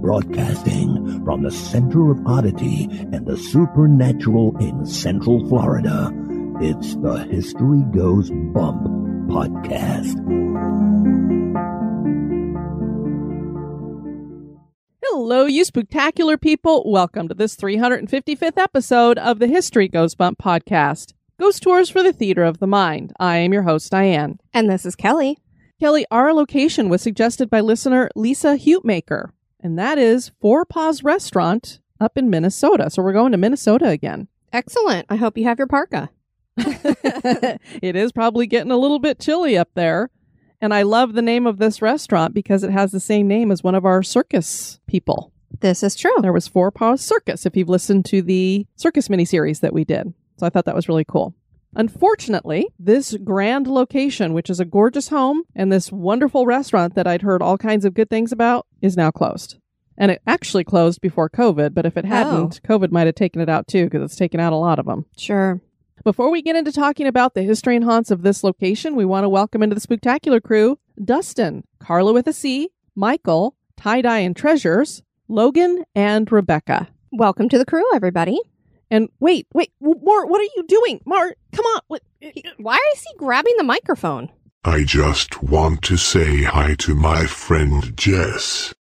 Broadcasting from the center of oddity and the supernatural in Central Florida, it's the History Goes Bump podcast. Hello, you spectacular people. Welcome to this 355th episode of the History Goes Bump podcast. Ghost Tours for the Theater of the Mind. I am your host, Diane. And this is Kelly. Kelly, our location was suggested by listener Lisa Hutemaker, and that is Forepaugh's Restaurant up in Minnesota. So we're going to Minnesota again. Excellent. I hope you have your parka. it is probably getting a little bit chilly up there. And I love the name of this restaurant because it has the same name as one of our circus people. This is true. There was Forepaugh's Circus if you've listened to the circus miniseries that we did. So I thought that was really cool. Unfortunately, this grand location, which is a gorgeous home and this wonderful restaurant that I'd heard all kinds of good things about, is now closed. And it actually closed before COVID, but if it hadn't, oh. COVID might have taken it out too because it's taken out a lot of them. Sure. Before we get into talking about the history and haunts of this location, we want to welcome into the spectacular crew Dustin, Carla with a C, Michael, Tie Dye and Treasures, Logan, and Rebecca. Welcome to the crew, everybody. And wait, wait, Mort, what are you doing? Mart, come on. What? Why is he grabbing the microphone? I just want to say hi to my friend Jess.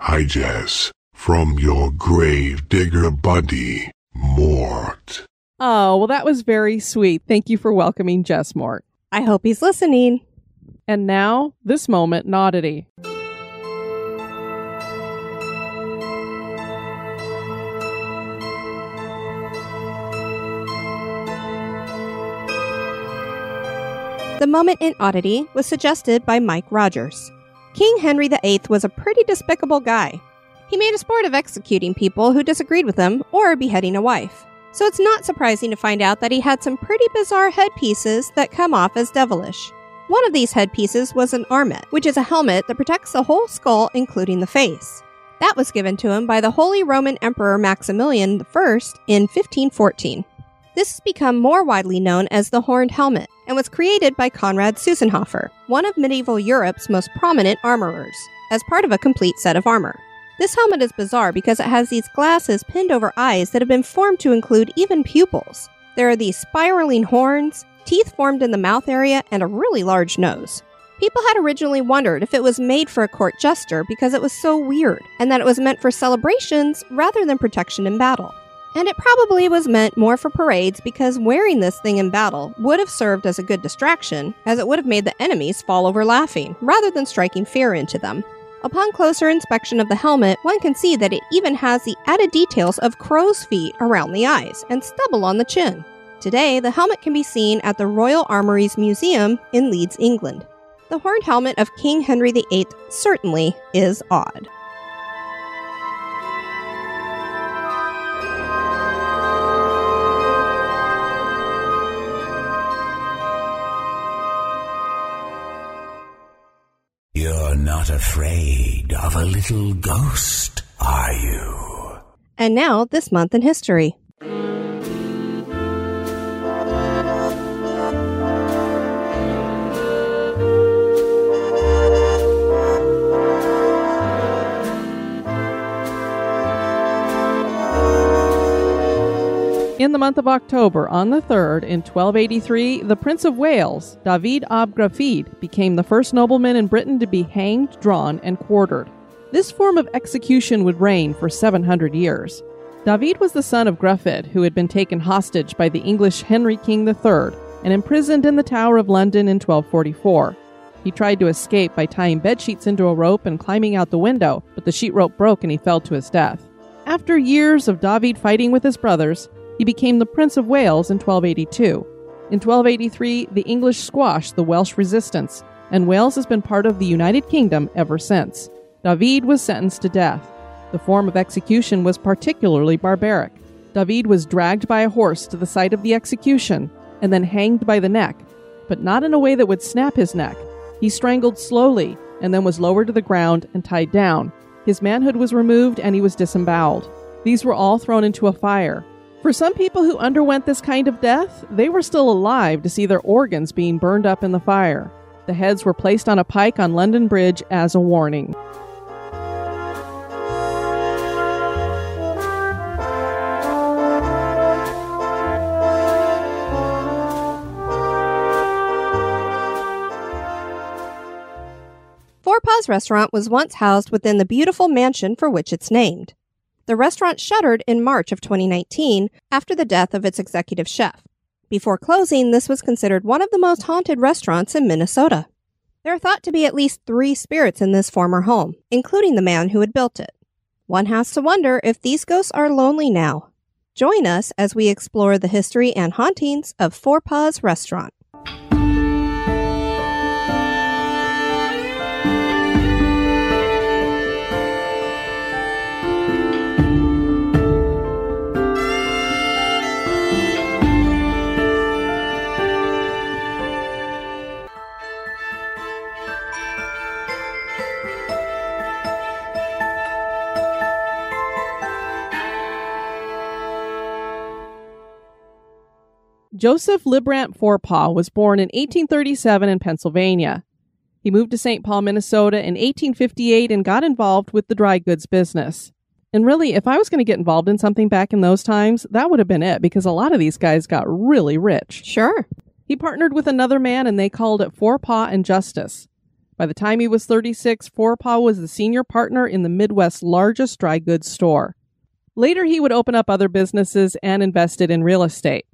Hi, Jess. From your grave digger buddy, Mort. Oh, well, that was very sweet. Thank you for welcoming Jess Mort. I hope he's listening. And now, this moment, in oddity. The moment in oddity was suggested by Mike Rogers. King Henry VIII was a pretty despicable guy. He made a sport of executing people who disagreed with him or beheading a wife. So it's not surprising to find out that he had some pretty bizarre headpieces that come off as devilish. One of these headpieces was an armet, which is a helmet that protects the whole skull, including the face. That was given to him by the Holy Roman Emperor Maximilian I in 1514. This has become more widely known as the horned helmet and was created by Konrad Seusenhofer, one of medieval Europe's most prominent armorers, as part of a complete set of armor. This helmet is bizarre because it has these glasses pinned over eyes that have been formed to include even pupils. There are these spiraling horns, teeth formed in the mouth area, and a really large nose. People had originally wondered if it was made for a court jester because it was so weird, and that it was meant for celebrations rather than protection in battle. And it probably was meant more for parades because wearing this thing in battle would have served as a good distraction, as it would have made the enemies fall over laughing, rather than striking fear into them. Upon closer inspection of the helmet, one can see that it even has the added details of crow's feet around the eyes and stubble on the chin. Today, the helmet can be seen at the Royal Armouries Museum in Leeds, England. The horned helmet of King Henry VIII certainly is odd. Not afraid of a little ghost, are you? And now, this month in history. In the month of October, on the 3rd, in 1283, the Prince of Wales, David ap Gruffydd, became the first nobleman in Britain to be hanged, drawn, and quartered. This form of execution would reign for 700 years. David was the son of Gruffydd, who had been taken hostage by the English Henry King III and imprisoned in the Tower of London in 1244. He tried to escape by tying bedsheets into a rope and climbing out the window, but the sheet rope broke and he fell to his death. After years of David fighting with his brothers, he became the Prince of Wales in 1282. In 1283, the English squashed the Welsh resistance, and Wales has been part of the United Kingdom ever since. David was sentenced to death. The form of execution was particularly barbaric. David was dragged by a horse to the site of the execution and then hanged by the neck, but not in a way that would snap his neck. He strangled slowly and then was lowered to the ground and tied down. His manhood was removed and he was disemboweled. These were all thrown into a fire. For some people who underwent this kind of death, they were still alive to see their organs being burned up in the fire. The heads were placed on a pike on London Bridge as a warning. Forepaugh's Restaurant was once housed within the beautiful mansion for which it's named. The restaurant shuttered in March of 2019 after the death of its executive chef. Before closing, this was considered one of the most haunted restaurants in Minnesota. There are thought to be at least three spirits in this former home, including the man who had built it. One has to wonder if these ghosts are lonely now. Join us as we explore the history and hauntings of Forepaugh's Restaurant. Joseph Lybrandt Forepaugh was born in 1837 in Pennsylvania. He moved to St. Paul, Minnesota in 1858 and got involved with the dry goods business. And really, if I was going to get involved in something back in those times, that would have been it because a lot of these guys got really rich. Sure. He partnered with another man and they called it Forepaugh and Justice. By the time he was 36, Forepaugh was the senior partner in the Midwest's largest dry goods store. Later, he would open up other businesses and invested in real estate.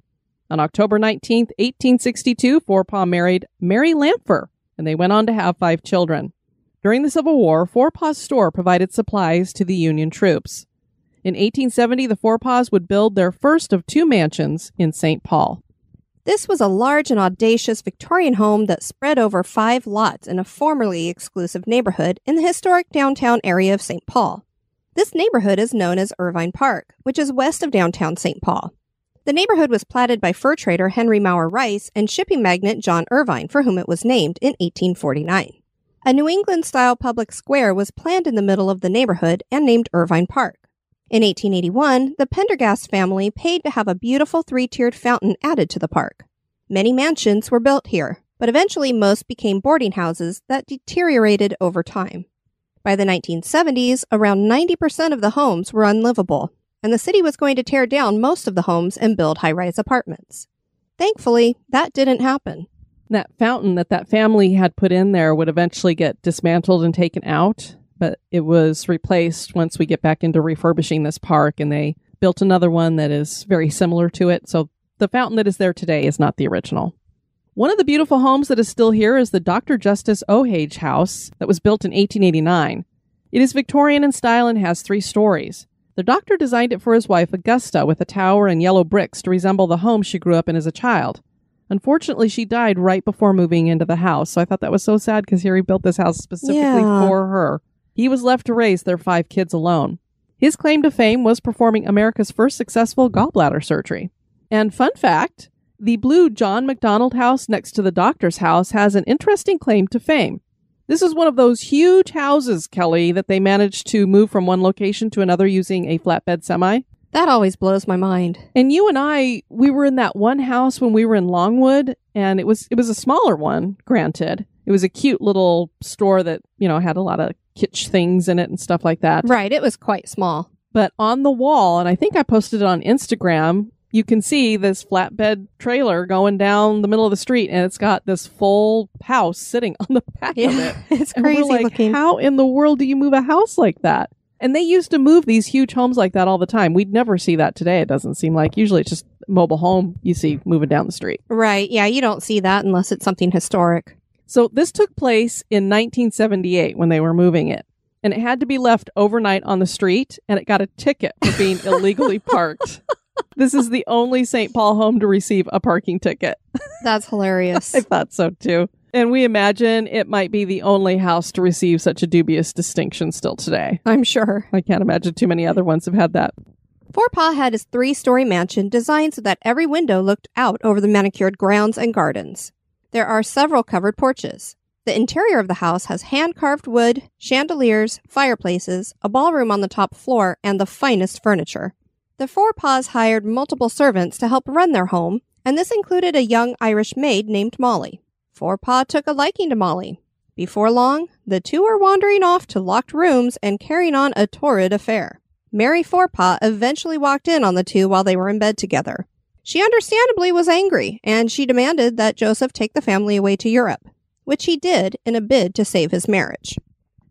On October 19, 1862, Forepaugh married Mary Lampher, and they went on to have five children. During the Civil War, Forepaugh's store provided supplies to the Union troops. In 1870, the Forepaughs would build their first of two mansions in St. Paul. This was a large and audacious Victorian home that spread over five lots in a formerly exclusive neighborhood in the historic downtown area of St. Paul. This neighborhood is known as Irvine Park, which is west of downtown St. Paul. The neighborhood was platted by fur trader Henry Mower Rice and shipping magnate John Irvine, for whom it was named in 1849. A New England style public square was planned in the middle of the neighborhood and named Irvine Park. In 1881, the Pendergast family paid to have a beautiful three tiered fountain added to the park. Many mansions were built here, but eventually most became boarding houses that deteriorated over time. By the 1970s, around 90% of the homes were unlivable, and the city was going to tear down most of the homes and build high rise apartments. Thankfully, that didn't happen. That fountain that that family had put in there would eventually get dismantled and taken out, but it was replaced once we get back into refurbishing this park and they built another one that is very similar to it. So the fountain that is there today is not the original. One of the beautiful homes that is still here is the Dr. Justus Ohage House that was built in 1889. It is Victorian in style and has three stories. The doctor designed it for his wife, Augusta, with a tower and yellow bricks to resemble the home she grew up in as a child. Unfortunately, she died right before moving into the house, so I thought that was so sad because Harry built this house specifically Yeah. for her. He was left to raise their five kids alone. His claim to fame was performing America's first successful gallbladder surgery. And fun fact the blue John McDonald house next to the doctor's house has an interesting claim to fame. This is one of those huge houses, Kelly, that they managed to move from one location to another using a flatbed semi. That always blows my mind. And you and I, we were in that one house when we were in Longwood, and it was it was a smaller one, granted. It was a cute little store that, you know, had a lot of kitsch things in it and stuff like that. Right, it was quite small. But on the wall, and I think I posted it on Instagram, you can see this flatbed trailer going down the middle of the street, and it's got this full house sitting on the back of it. It's And crazy like, looking. how in the world do you move a house like that? And they used to move these huge homes like that all the time. We'd never see that today, it doesn't seem like. Usually it's just mobile home you see moving down the street. Right, yeah, you don't see that unless it's something historic. So this took place in 1978 when they were moving it. And it had to be left overnight on the street, and it got a ticket for being illegally parked. This is the only St. Paul home to receive a parking ticket. That's hilarious. I thought so too. And we imagine it might be the only house to receive such a dubious distinction still today. I'm sure. I can't imagine too many other ones have had that. Forepaugh had his three story mansion designed so that every window looked out over the manicured grounds and gardens. There are several covered porches. The interior of the house has hand carved wood, chandeliers, fireplaces, a ballroom on the top floor, and the finest furniture. The Forepaughs hired multiple servants to help run their home, and this included a young Irish maid named Molly. Forepaugh took a liking to Molly. Before long, the two were wandering off to locked rooms and carrying on a torrid affair. Mary Forepaugh eventually walked in on the two while they were in bed together. She understandably was angry, and she demanded that Joseph take the family away to Europe, which he did in a bid to save his marriage.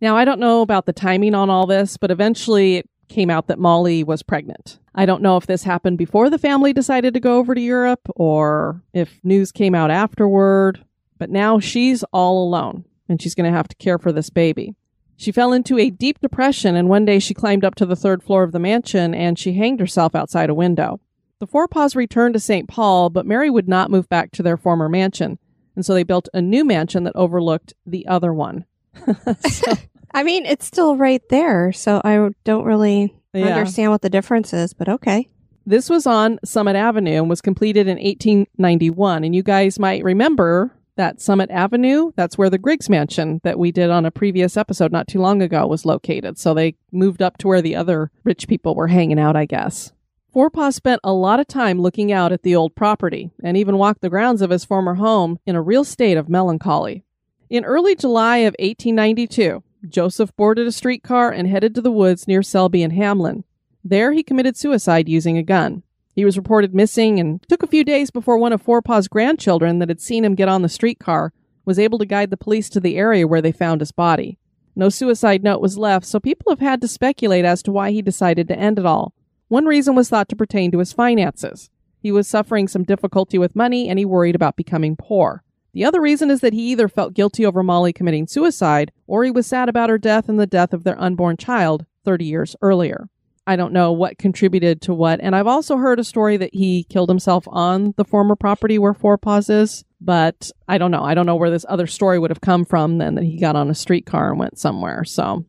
Now, I don't know about the timing on all this, but eventually it came out that Molly was pregnant. I don't know if this happened before the family decided to go over to Europe or if news came out afterward, but now she's all alone and she's going to have to care for this baby. She fell into a deep depression and one day she climbed up to the third floor of the mansion and she hanged herself outside a window. The Forepaughs returned to St. Paul, but Mary would not move back to their former mansion, and so they built a new mansion that overlooked the other one. so, I mean, it's still right there, so I don't really yeah. understand what the difference is, but okay. This was on Summit Avenue and was completed in 1891. And you guys might remember that Summit Avenue, that's where the Griggs Mansion that we did on a previous episode not too long ago was located. So they moved up to where the other rich people were hanging out, I guess. Forepaugh spent a lot of time looking out at the old property and even walked the grounds of his former home in a real state of melancholy. In early July of 1892, Joseph boarded a streetcar and headed to the woods near Selby and Hamline. There he committed suicide using a gun. He was reported missing and took a few days before one of Forepaugh's grandchildren that had seen him get on the streetcar was able to guide the police to the area where they found his body. No suicide note was left, so people have had to speculate as to why he decided to end it all. One reason was thought to pertain to his finances. He was suffering some difficulty with money and he worried about becoming poor. The other reason is that he either felt guilty over Molly committing suicide or he was sad about her death and the death of their unborn child 30 years earlier. I don't know what contributed to what. And I've also heard a story that he killed himself on the former property where Forepaugh's is, but I don't know. I don't know where this other story would have come from then that he got on a streetcar and went somewhere. So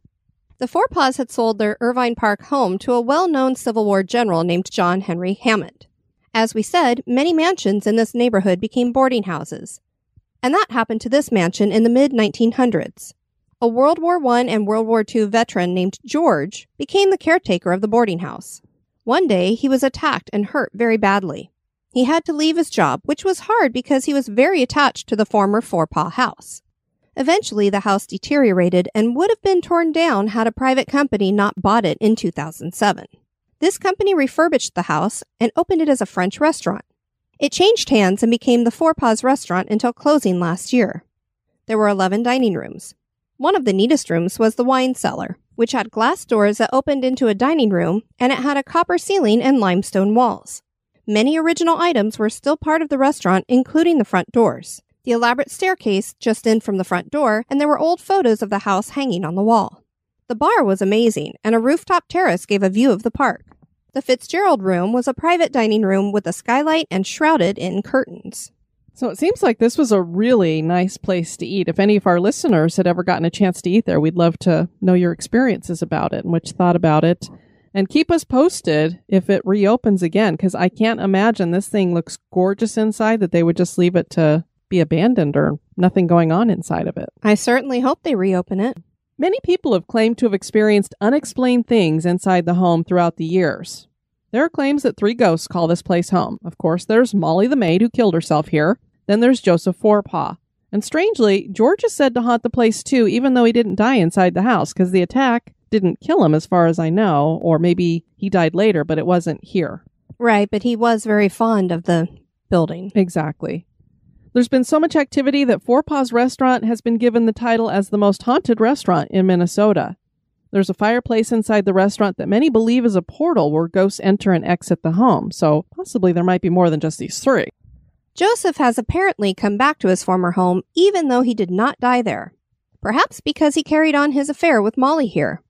the Forepaughs had sold their Irvine Park home to a well known Civil War general named John Henry Hammond. As we said, many mansions in this neighborhood became boarding houses. And that happened to this mansion in the mid 1900s. A World War I and World War II veteran named George became the caretaker of the boarding house. One day, he was attacked and hurt very badly. He had to leave his job, which was hard because he was very attached to the former Forepaugh house. Eventually, the house deteriorated and would have been torn down had a private company not bought it in 2007. This company refurbished the house and opened it as a French restaurant. It changed hands and became the Forepaugh's restaurant until closing last year. There were 11 dining rooms. One of the neatest rooms was the wine cellar, which had glass doors that opened into a dining room, and it had a copper ceiling and limestone walls. Many original items were still part of the restaurant, including the front doors, the elaborate staircase just in from the front door, and there were old photos of the house hanging on the wall. The bar was amazing, and a rooftop terrace gave a view of the park. The Fitzgerald room was a private dining room with a skylight and shrouded in curtains. So it seems like this was a really nice place to eat. If any of our listeners had ever gotten a chance to eat there, we'd love to know your experiences about it and what you thought about it. And keep us posted if it reopens again, because I can't imagine this thing looks gorgeous inside that they would just leave it to be abandoned or nothing going on inside of it. I certainly hope they reopen it. Many people have claimed to have experienced unexplained things inside the home throughout the years. There are claims that three ghosts call this place home. Of course, there's Molly the maid who killed herself here. Then there's Joseph Forepaugh. And strangely, George is said to haunt the place too, even though he didn't die inside the house, because the attack didn't kill him, as far as I know, or maybe he died later, but it wasn't here. Right, but he was very fond of the building. Exactly. There's been so much activity that Forepaugh's Restaurant has been given the title as the most haunted restaurant in Minnesota. There's a fireplace inside the restaurant that many believe is a portal where ghosts enter and exit the home, so possibly there might be more than just these three. Joseph has apparently come back to his former home even though he did not die there. Perhaps because he carried on his affair with Molly here.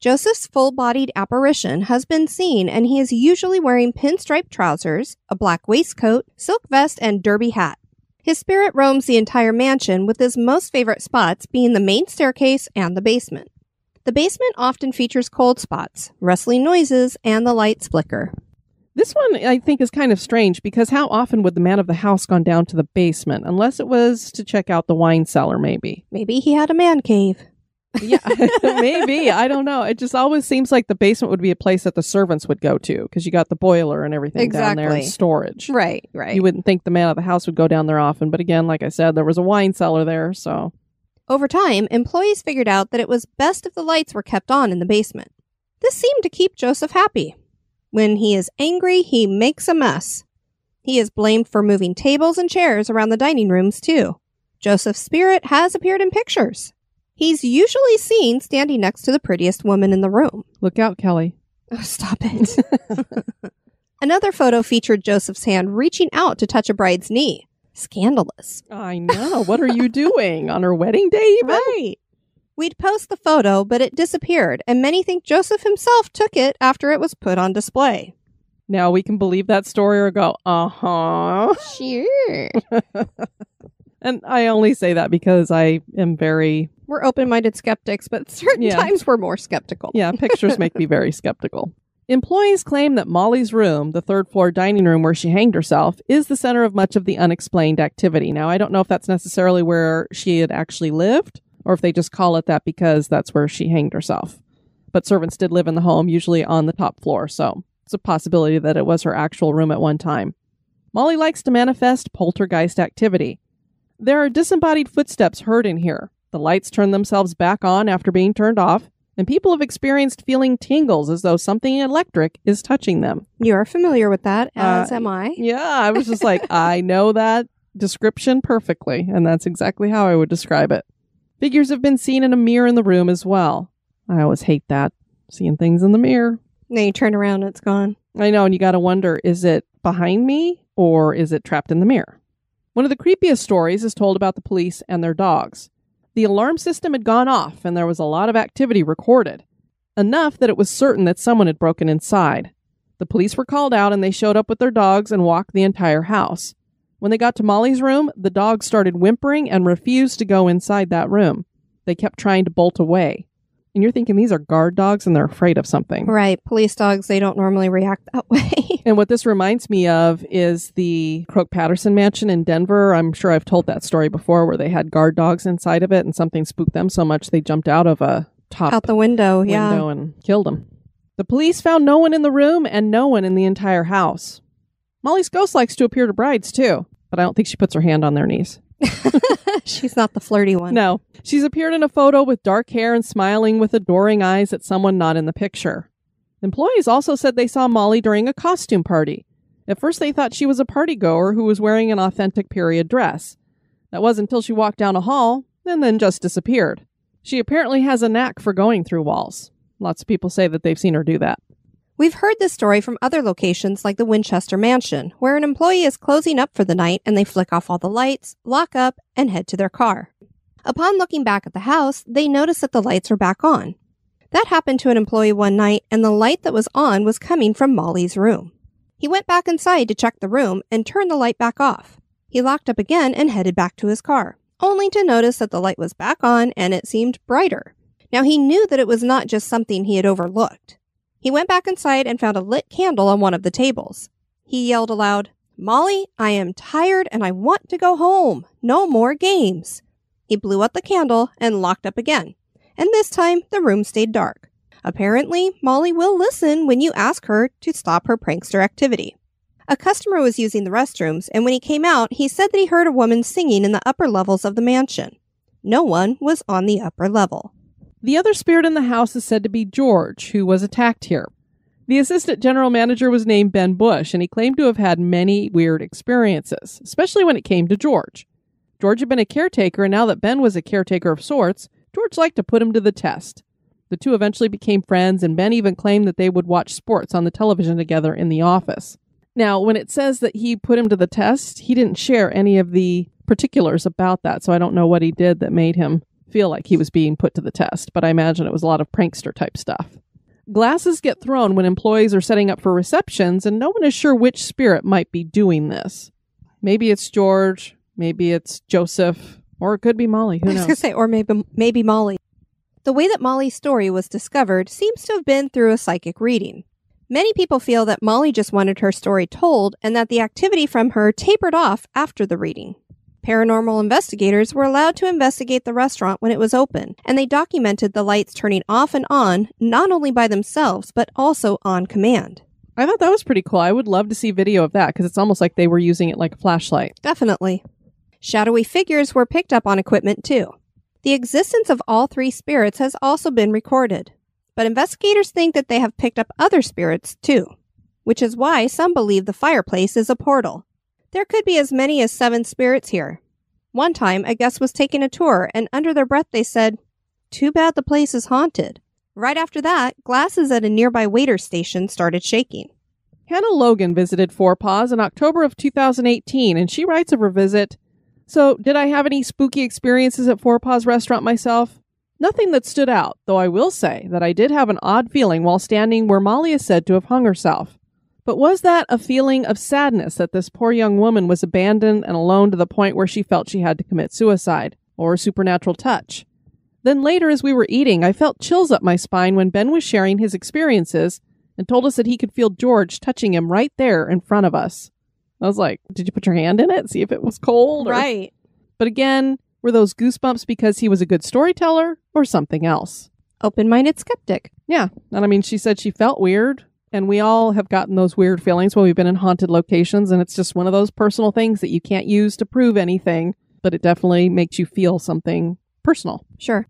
Joseph's full bodied apparition has been seen and he is usually wearing pinstripe trousers, a black waistcoat, silk vest, and derby hat. His spirit roams the entire mansion, with his most favorite spots being the main staircase and the basement. The basement often features cold spots, rustling noises, and the lights flicker. This one I think is kind of strange because how often would the man of the house gone down to the basement unless it was to check out the wine cellar maybe. Maybe he had a man cave. Yeah, maybe. I don't know. It just always seems like the basement would be a place that the servants would go to because you got the boiler and everything down there and storage. Right, right. You wouldn't think the man of the house would go down there often, but again, like I said, there was a wine cellar there, so Over time, employees figured out that it was best if the lights were kept on in the basement. This seemed to keep Joseph happy. When he is angry, he makes a mess. He is blamed for moving tables and chairs around the dining rooms, too. Joseph's spirit has appeared in pictures. He's usually seen standing next to the prettiest woman in the room. look out, Kelly. Oh, stop it. Another photo featured Joseph's hand reaching out to touch a bride's knee. Scandalous. I know. What are you doing on her wedding day? Even? Right. We'd post the photo, but it disappeared, and many think Joseph himself took it after it was put on display. Now we can believe that story or go, uh huh. Sure. And I only say that because I am very, we're open minded skeptics, but certain Yeah. times we're more skeptical. yeah, pictures make me very skeptical. Employees claim that Molly's room, the third floor dining room where she hanged herself, is the center of much of the unexplained activity. Now, I don't know if that's necessarily where she had actually lived or if they just call it that because that's where she hanged herself. But servants did live in the home, usually on the top floor, so it's a possibility that it was her actual room at one time. Molly likes to manifest poltergeist activity. There are disembodied footsteps heard in here. The lights turn themselves back on after being turned off, and people have experienced feeling tingles as though something electric is touching them. You are familiar with that, as Uh, am I. Yeah, I was just like, I know that description perfectly, and that's exactly how I would describe it. Figures have been seen in a mirror in the room as well. I always hate that, seeing things in the mirror. Then you turn around and it's gone. I know, and you got to wonder is it behind me or is it trapped in the mirror? One of the creepiest stories is told about the police and their dogs. The alarm system had gone off and there was a lot of activity recorded, enough that it was certain that someone had broken inside. The police were called out and they showed up with their dogs and walked the entire house. When they got to Molly's room, the dogs started whimpering and refused to go inside that room. They kept trying to bolt away. And you're thinking these are guard dogs and they're afraid of something. Right. Police dogs, they don't normally react that way. And what this reminds me of is the Croke Patterson mansion in Denver. I'm sure I've told that story before where they had guard dogs inside of it and something spooked them so much they jumped out of a top Out the window, yeah. and killed them. The police found no one in the room and no one in the entire house. Molly's ghost likes to appear to brides too, but I don't think she puts her hand on their knees. She's not the flirty one. No. She's appeared in a photo with dark hair and smiling with adoring eyes at someone not in the picture. Employees also said they saw Molly during a costume party. At first, they thought she was a party goer who was wearing an authentic period dress. That was until she walked down a hall and then just disappeared. She apparently has a knack for going through walls. Lots of people say that they've seen her do that. We've heard this story from other locations like the Winchester Mansion, where an employee is closing up for the night and they flick off all the lights, lock up, and head to their car. Upon looking back at the house, they notice that the lights are back on. That happened to an employee one night, and the light that was on was coming from Molly's room. He went back inside to check the room and turned the light back off. He locked up again and headed back to his car, only to notice that the light was back on and it seemed brighter. Now he knew that it was not just something he had overlooked. He went back inside and found a lit candle on one of the tables. He yelled aloud, Molly, I am tired and I want to go home. No more games. He blew out the candle and locked up again. And this time, the room stayed dark. Apparently, Molly will listen when you ask her to stop her prankster activity. A customer was using the restrooms, and when he came out, he said that he heard a woman singing in the upper levels of the mansion. No one was on the upper level. The other spirit in the house is said to be George, who was attacked here. The assistant general manager was named Ben Bush, and he claimed to have had many weird experiences, especially when it came to George. George had been a caretaker, and now that Ben was a caretaker of sorts, George liked to put him to the test. The two eventually became friends, and Ben even claimed that they would watch sports on the television together in the office. Now, when it says that he put him to the test, he didn't share any of the particulars about that, so I don't know what he did that made him feel like he was being put to the test, but I imagine it was a lot of prankster type stuff. Glasses get thrown when employees are setting up for receptions, and no one is sure which spirit might be doing this. Maybe it's George, Maybe it's Joseph, or it could be Molly. Who knows? I was going to say, or maybe, maybe Molly. The way that Molly's story was discovered seems to have been through a psychic reading. Many people feel that Molly just wanted her story told and that the activity from her tapered off after the reading. Paranormal investigators were allowed to investigate the restaurant when it was open, and they documented the lights turning off and on not only by themselves, but also on command. I thought that was pretty cool. I would love to see video of that because it's almost like they were using it like a flashlight. Definitely. Shadowy figures were picked up on equipment too. The existence of all three spirits has also been recorded, but investigators think that they have picked up other spirits too, which is why some believe the fireplace is a portal. There could be as many as seven spirits here. One time, a guest was taking a tour, and under their breath they said, Too bad the place is haunted. Right after that, glasses at a nearby waiter station started shaking. Hannah Logan visited Forepaugh's in October of 2018, and she writes of her visit. So, did I have any spooky experiences at Forepaugh's restaurant myself? Nothing that stood out, though I will say that I did have an odd feeling while standing where Molly is said to have hung herself. But was that a feeling of sadness that this poor young woman was abandoned and alone to the point where she felt she had to commit suicide, or a supernatural touch? Then later, as we were eating, I felt chills up my spine when Ben was sharing his experiences and told us that he could feel George touching him right there in front of us. I was like, Did you put your hand in it? See if it was cold? or-" Right. But again, were those goosebumps because he was a good storyteller or something else? Open minded skeptic. Yeah. And I mean, she said she felt weird. And we all have gotten those weird feelings when we've been in haunted locations. And it's just one of those personal things that you can't use to prove anything, but it definitely makes you feel something personal. Sure.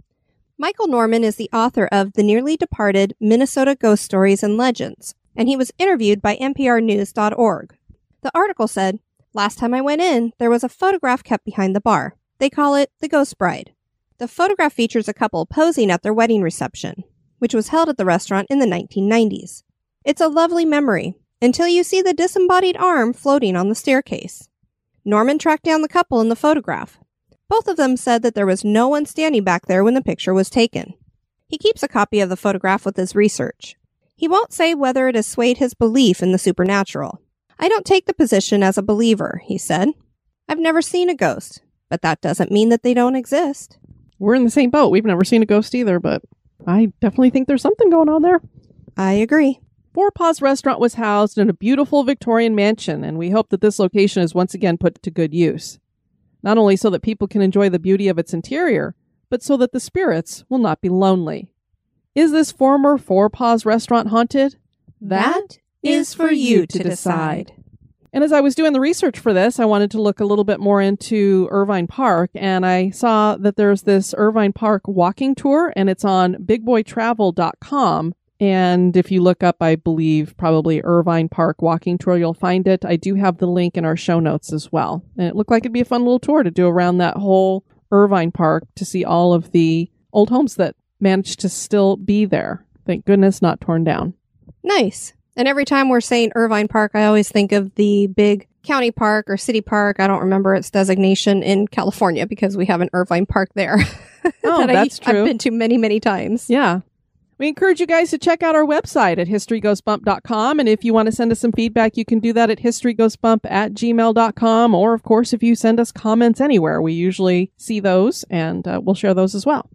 Michael Norman is the author of the nearly departed Minnesota Ghost Stories and Legends, and he was interviewed by MPRnews.org. The article said, Last time I went in, there was a photograph kept behind the bar. They call it the Ghost Bride. The photograph features a couple posing at their wedding reception, which was held at the restaurant in the 1990s. It's a lovely memory until you see the disembodied arm floating on the staircase. Norman tracked down the couple in the photograph. Both of them said that there was no one standing back there when the picture was taken. He keeps a copy of the photograph with his research. He won't say whether it has swayed his belief in the supernatural. I don't take the position as a believer, he said. I've never seen a ghost, but that doesn't mean that they don't exist. We're in the same boat. We've never seen a ghost either, but I definitely think there's something going on there. I agree. Forepaugh's Restaurant was housed in a beautiful Victorian mansion, and we hope that this location is once again put to good use. Not only so that people can enjoy the beauty of its interior, but so that the spirits will not be lonely. Is this former Forepaugh's restaurant haunted? That is for you to decide. And as I was doing the research for this, I wanted to look a little bit more into Irvine Park, and I saw that there's this Irvine Park walking tour, and it's on bigboytravel.com. And if you look up, I believe, probably Irvine Park walking tour, you'll find it. I do have the link in our show notes as well. And it looked like it'd be a fun little tour to do around that whole Irvine Park to see all of the old homes that managed to still be there. Thank goodness not torn down. Nice. And every time we're saying Irvine Park, I always think of the big county park or city park. I don't remember its designation in California because we have an Irvine Park there. Oh, that I- that's true. I've been to many, many times. Yeah. We encourage you guys to check out our website at historygoesbump.com. And if you want to send us some feedback, you can do that at historyghostbump at gmail.com. Or, of course, if you send us comments anywhere, we usually see those and uh, we'll share those as well.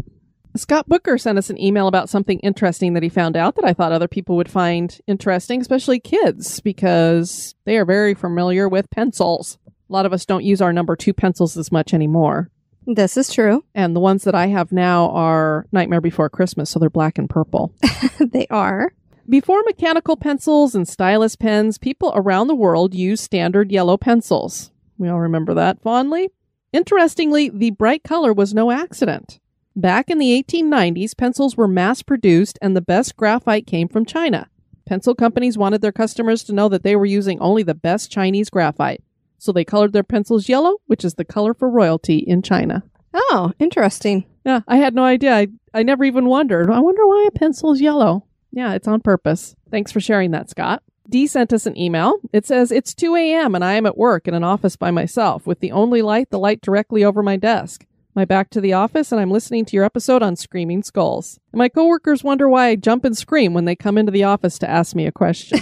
Scott Booker sent us an email about something interesting that he found out that I thought other people would find interesting, especially kids, because they are very familiar with pencils. A lot of us don't use our number two pencils as much anymore. This is true. And the ones that I have now are Nightmare Before Christmas, so they're black and purple. they are. Before mechanical pencils and stylus pens, people around the world used standard yellow pencils. We all remember that fondly. Interestingly, the bright color was no accident. Back in the 1890s, pencils were mass produced and the best graphite came from China. Pencil companies wanted their customers to know that they were using only the best Chinese graphite. So they colored their pencils yellow, which is the color for royalty in China. Oh, interesting. Yeah, I had no idea. I, I never even wondered. I wonder why a pencil is yellow. Yeah, it's on purpose. Thanks for sharing that, Scott. D sent us an email. It says, It's 2 a.m. and I am at work in an office by myself with the only light, the light directly over my desk. My back to the office and I'm listening to your episode on Screaming Skulls. And my coworkers wonder why I jump and scream when they come into the office to ask me a question.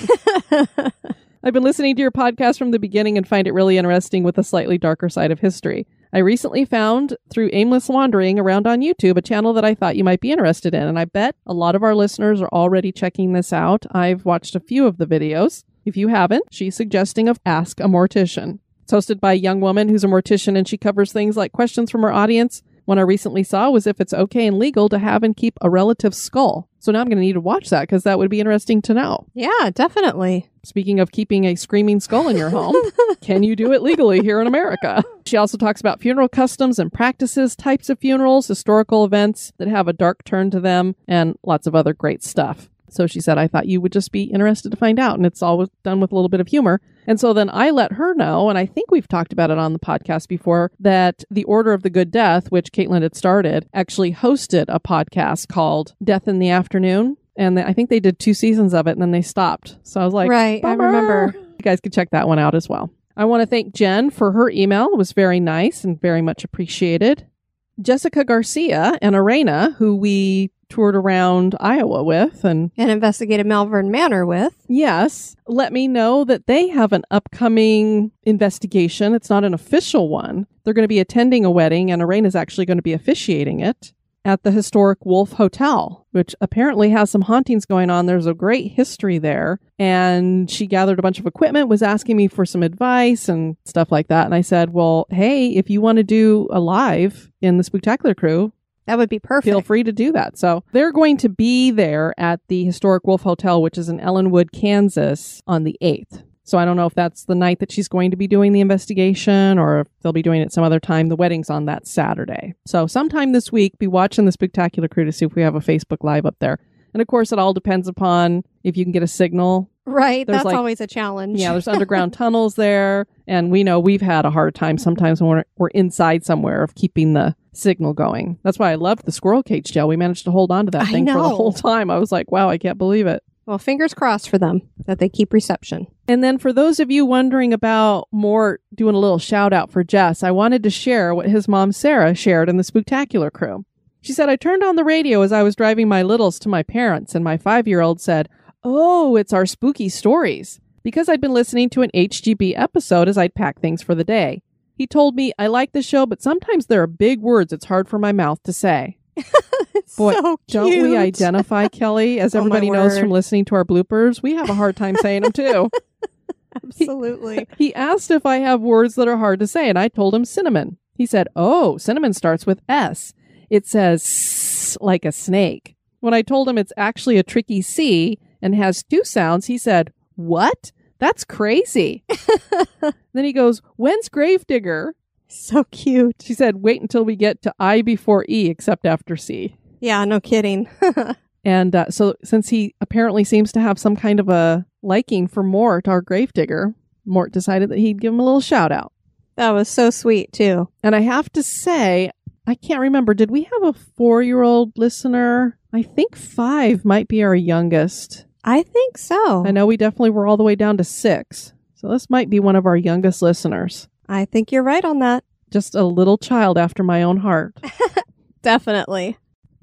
I've been listening to your podcast from the beginning and find it really interesting with a slightly darker side of history. I recently found through aimless wandering around on YouTube a channel that I thought you might be interested in, and I bet a lot of our listeners are already checking this out. I've watched a few of the videos. If you haven't, she's suggesting of Ask a Mortician. It's hosted by a young woman who's a mortician and she covers things like questions from her audience. One I recently saw was if it's okay and legal to have and keep a relative's skull. So now I'm going to need to watch that because that would be interesting to know. Yeah, definitely. Speaking of keeping a screaming skull in your home, can you do it legally here in America? She also talks about funeral customs and practices, types of funerals, historical events that have a dark turn to them, and lots of other great stuff. So she said, I thought you would just be interested to find out. And it's always done with a little bit of humor. And so then I let her know, and I think we've talked about it on the podcast before, that the Order of the Good Death, which Caitlin had started, actually hosted a podcast called Death in the Afternoon. And I think they did two seasons of it and then they stopped. So I was like, Right, I remember. You guys could check that one out as well. I want to thank Jen for her email. It was very nice and very much appreciated. Jessica Garcia and Arena, who we toured around Iowa with and And investigated Malvern Manor with. Yes. Let me know that they have an upcoming investigation. It's not an official one. They're going to be attending a wedding, and Arena is actually going to be officiating it at the historic Wolf Hotel, which apparently has some hauntings going on. There's a great history there. And she gathered a bunch of equipment, was asking me for some advice and stuff like that. And I said, Well, hey, if you want to do a live in the Spectacular Crew, That would be perfect. feel free to do that. So they're going to be there at the historic Wolf Hotel, which is in Ellinwood, Kansas, on the 8th. So I don't know if that's the night that she's going to be doing the investigation or if they'll be doing it some other time. The wedding's on that Saturday. So sometime this week, be watching the Spectacular Crew to see if we have a Facebook Live up there. And of course, it all depends upon if you can get a signal Right. There's That's like- always a challenge. yeah, there's underground tunnels there, and we know we've had a hard time sometimes when we're, we're inside somewhere of keeping the signal going. That's why I loved the squirrel cage jail. We managed to hold on to that I thing for the whole time. I was like, wow, I can't believe it. Well, fingers crossed for them that they keep reception. And then for those of you wondering about more doing a little shout out for Jess, I wanted to share what his mom Sarah shared in the Spooktacular crew. She said, I turned on the radio as I was driving my littles to my parents, and my five year old said, Oh, it's our spooky stories. Because I'd been listening to an HGB episode as I'd pack things for the day. He told me, I like the show, but sometimes there are big words it's hard for my mouth to say. Boy, so Don't we identify Kelly? As Oh, everybody knows word. from listening to our bloopers, we have a hard time saying them too. Absolutely. He asked if I have words that are hard to say, and I told him cinnamon. He said, Oh, cinnamon starts with S. It says s like a snake. When I told him it's actually a tricky C and has two sounds, he said, What? That's crazy. then he goes, When's Gravedigger? so cute. She said, Wait until we get to I before E, except after C. Yeah, no kidding. And uh, so, since he apparently seems to have some kind of a liking for Mort, our gravedigger, Mort decided that he'd give him a little shout out. that was so sweet, too. And I have to say, I can't remember. Did we have a four year old listener? I think five might be our youngest. I think so. I know we definitely were all the way down to six. So this might be one of our youngest listeners. I think you're right on that. Just a little child after my own heart. Definitely.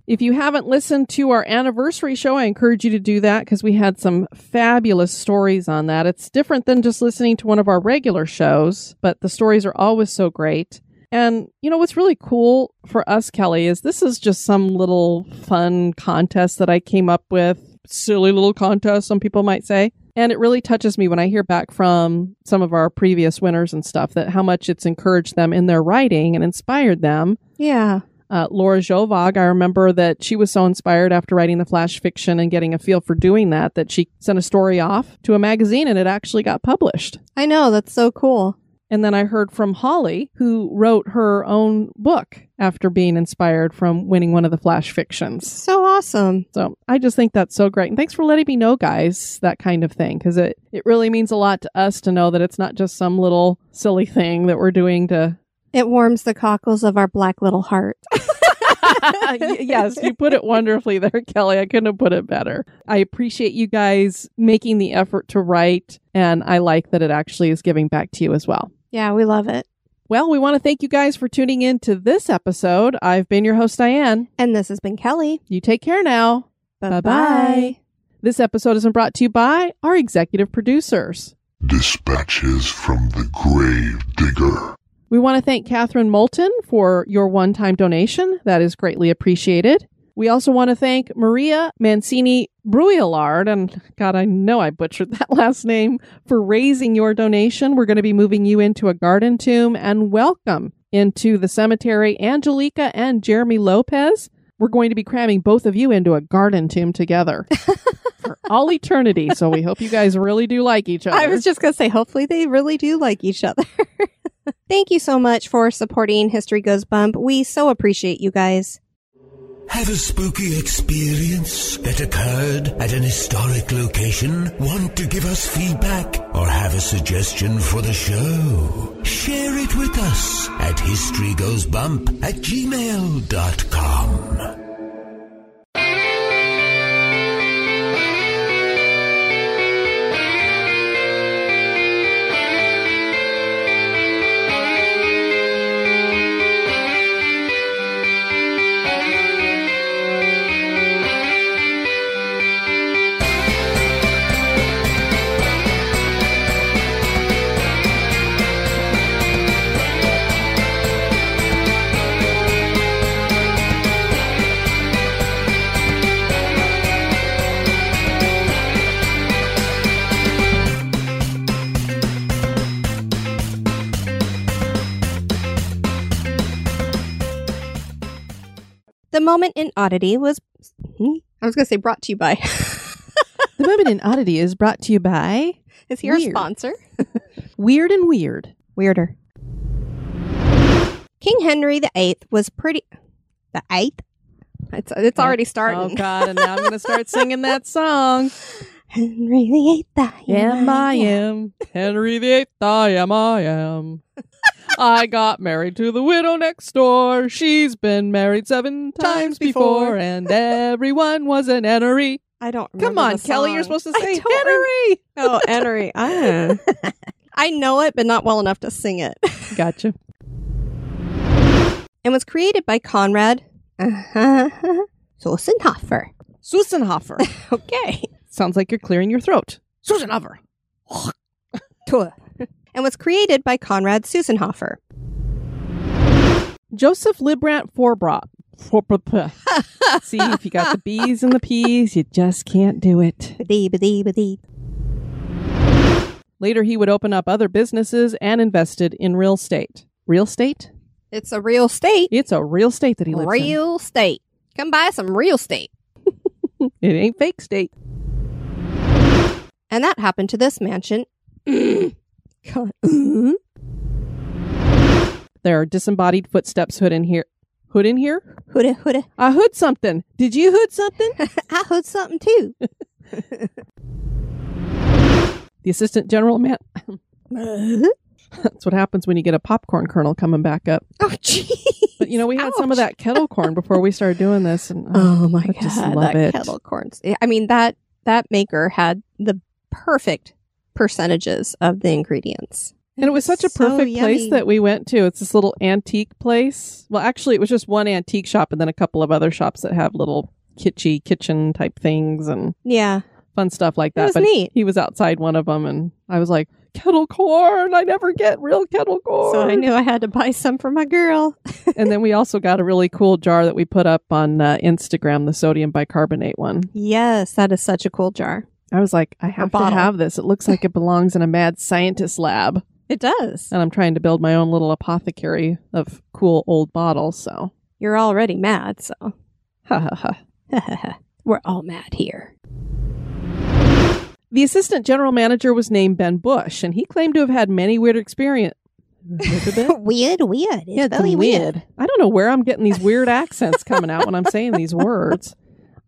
If you haven't listened to our anniversary show, I encourage you to do that because we had some fabulous stories on that. It's different than just listening to one of our regular shows, but the stories are always so great. And you know what's really cool for us, Kelly, is this is just some little fun contest that I came up with. Silly little contest, some people might say. And it really touches me when I hear back from some of our previous winners and stuff that how much it's encouraged them in their writing and inspired them Yeah. uh, Laura Jovog, I remember that she was so inspired after writing the flash fiction and getting a feel for doing that that she sent a story off to a magazine and it actually got published. I know. That's so cool. And then I heard from Holly, who wrote her own book after being inspired from winning one of the flash fictions. So awesome. So I just think that's so great. And thanks for letting me know, guys, that kind of thing, because it, it really means a lot to us to know that it's not just some little silly thing that we're doing to It warms the cockles of our black little heart. Yes, you put it wonderfully there, Kelly. I couldn't have put it better. I appreciate you guys making the effort to write, and I like that it actually is giving back to you as well. Yeah, we love it. Well, we want to thank you guys for tuning in to this episode. I've been your host, Diane. And this has been Kelly. You take care now. Bye Bye-bye. This episode has been brought to you by our executive producers Dispatches from the Grave Digger. We want to thank Catherine Moulton for your one time donation. That is greatly appreciated. We also want to thank Maria Mancini Bruillard, and God, I know I butchered that last name, for raising your donation. We're going to be moving you into a garden tomb and welcome into the cemetery Angelica and Jeremy Lopez. We're going to be cramming both of you into a garden tomb together for all eternity. So we hope you guys really do like each other. I was just going to say, hopefully they really do like each other. Thank you so much for supporting History Goes Bump. We so appreciate you guys. Have a spooky experience that occurred at an historic location? Want to give us feedback or have a suggestion for the show? Share it with us at historygoesbump at gmail.com. moment in oddity was. Hmm? I was going to say brought to you by. the moment in oddity is brought to you by Is he our sponsor? Weird and Weird. Weirder. King Henry VIII was pretty. The eighth? It's, it's already starting. Oh God! And now I'm going to start singing that song. Henry VIII. I Am I am Henry VIII. I am. I am. I got married to the widow next door. She's been married seven times, Times before, before. and everyone was an Henry. I don't Come on, Kelly, you're supposed to say rem- Oh, Henry. I, I know it, but not well enough to sing it. Gotcha. and was created by Conrad uh-huh. Okay. Sounds like you're clearing your throat. Seusenhofer. And was created by Conrad Seusenhofer. Joseph Lybrandt Forbrat. See, if you got the B's and the P's, you just can't do it. Later, he would open up other businesses and invested in real estate. Real estate? It's a real state. It's a real estate that he lives Real state. Come buy some real state. in. It ain't fake state. And that happened to this mansion. God. There are disembodied footsteps hood in here. Hood in here? Hoodie, hoodie. I hood something. Did you hood something? I heard something too. the assistant general man. That's what happens when you get a popcorn kernel coming back up. oh, gee. But you know, we had some of that kettle corn before we started doing this, and oh, oh my I god, just love that it. kettle corns. I mean that that maker had the perfect percentages of the ingredients. And it was such a So perfect place that we went to. It's this little antique place. Well, actually, it was just one antique shop and then a couple of other shops that have little kitschy kitchen type things and Yeah, fun stuff like that. but neat. he was outside one of them, and I was like, "Kettle corn! I never get real kettle corn." So I knew I had to buy some for my girl. and then we also got a really cool jar that we put up on uh, Instagram, the sodium bicarbonate one. Yes, that is such a cool jar. I was like, I have to bottle. have this. It looks like it belongs in a mad scientist lab. It does. And I'm trying to build my own little apothecary of cool old bottles. So, You're already mad, so ha ha ha. we're all mad here. The assistant general manager was named Ben Bush, and he claimed to have had many weird experience. weird, weird. It's Yeah, it's weird. I don't know where I'm getting these weird accents coming out when I'm saying these words.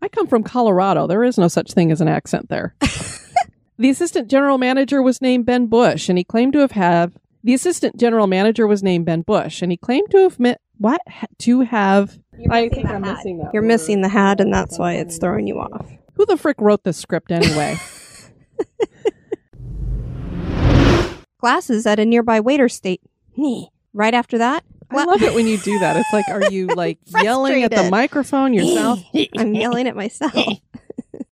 I come from Colorado. There is no such thing as an accent there. the assistant general manager was named Ben Bush, and he claimed to have had the assistant general manager was named Ben Bush, and he claimed to have met what to have. I think I'm missing that. You're word. missing the hat, and that's why it's throwing you off. Who the frick wrote this script anyway? Glasses at a nearby waiter state. Right after that, I love it when you do that. It's like, are you like yelling at the microphone yourself? I'm yelling at myself.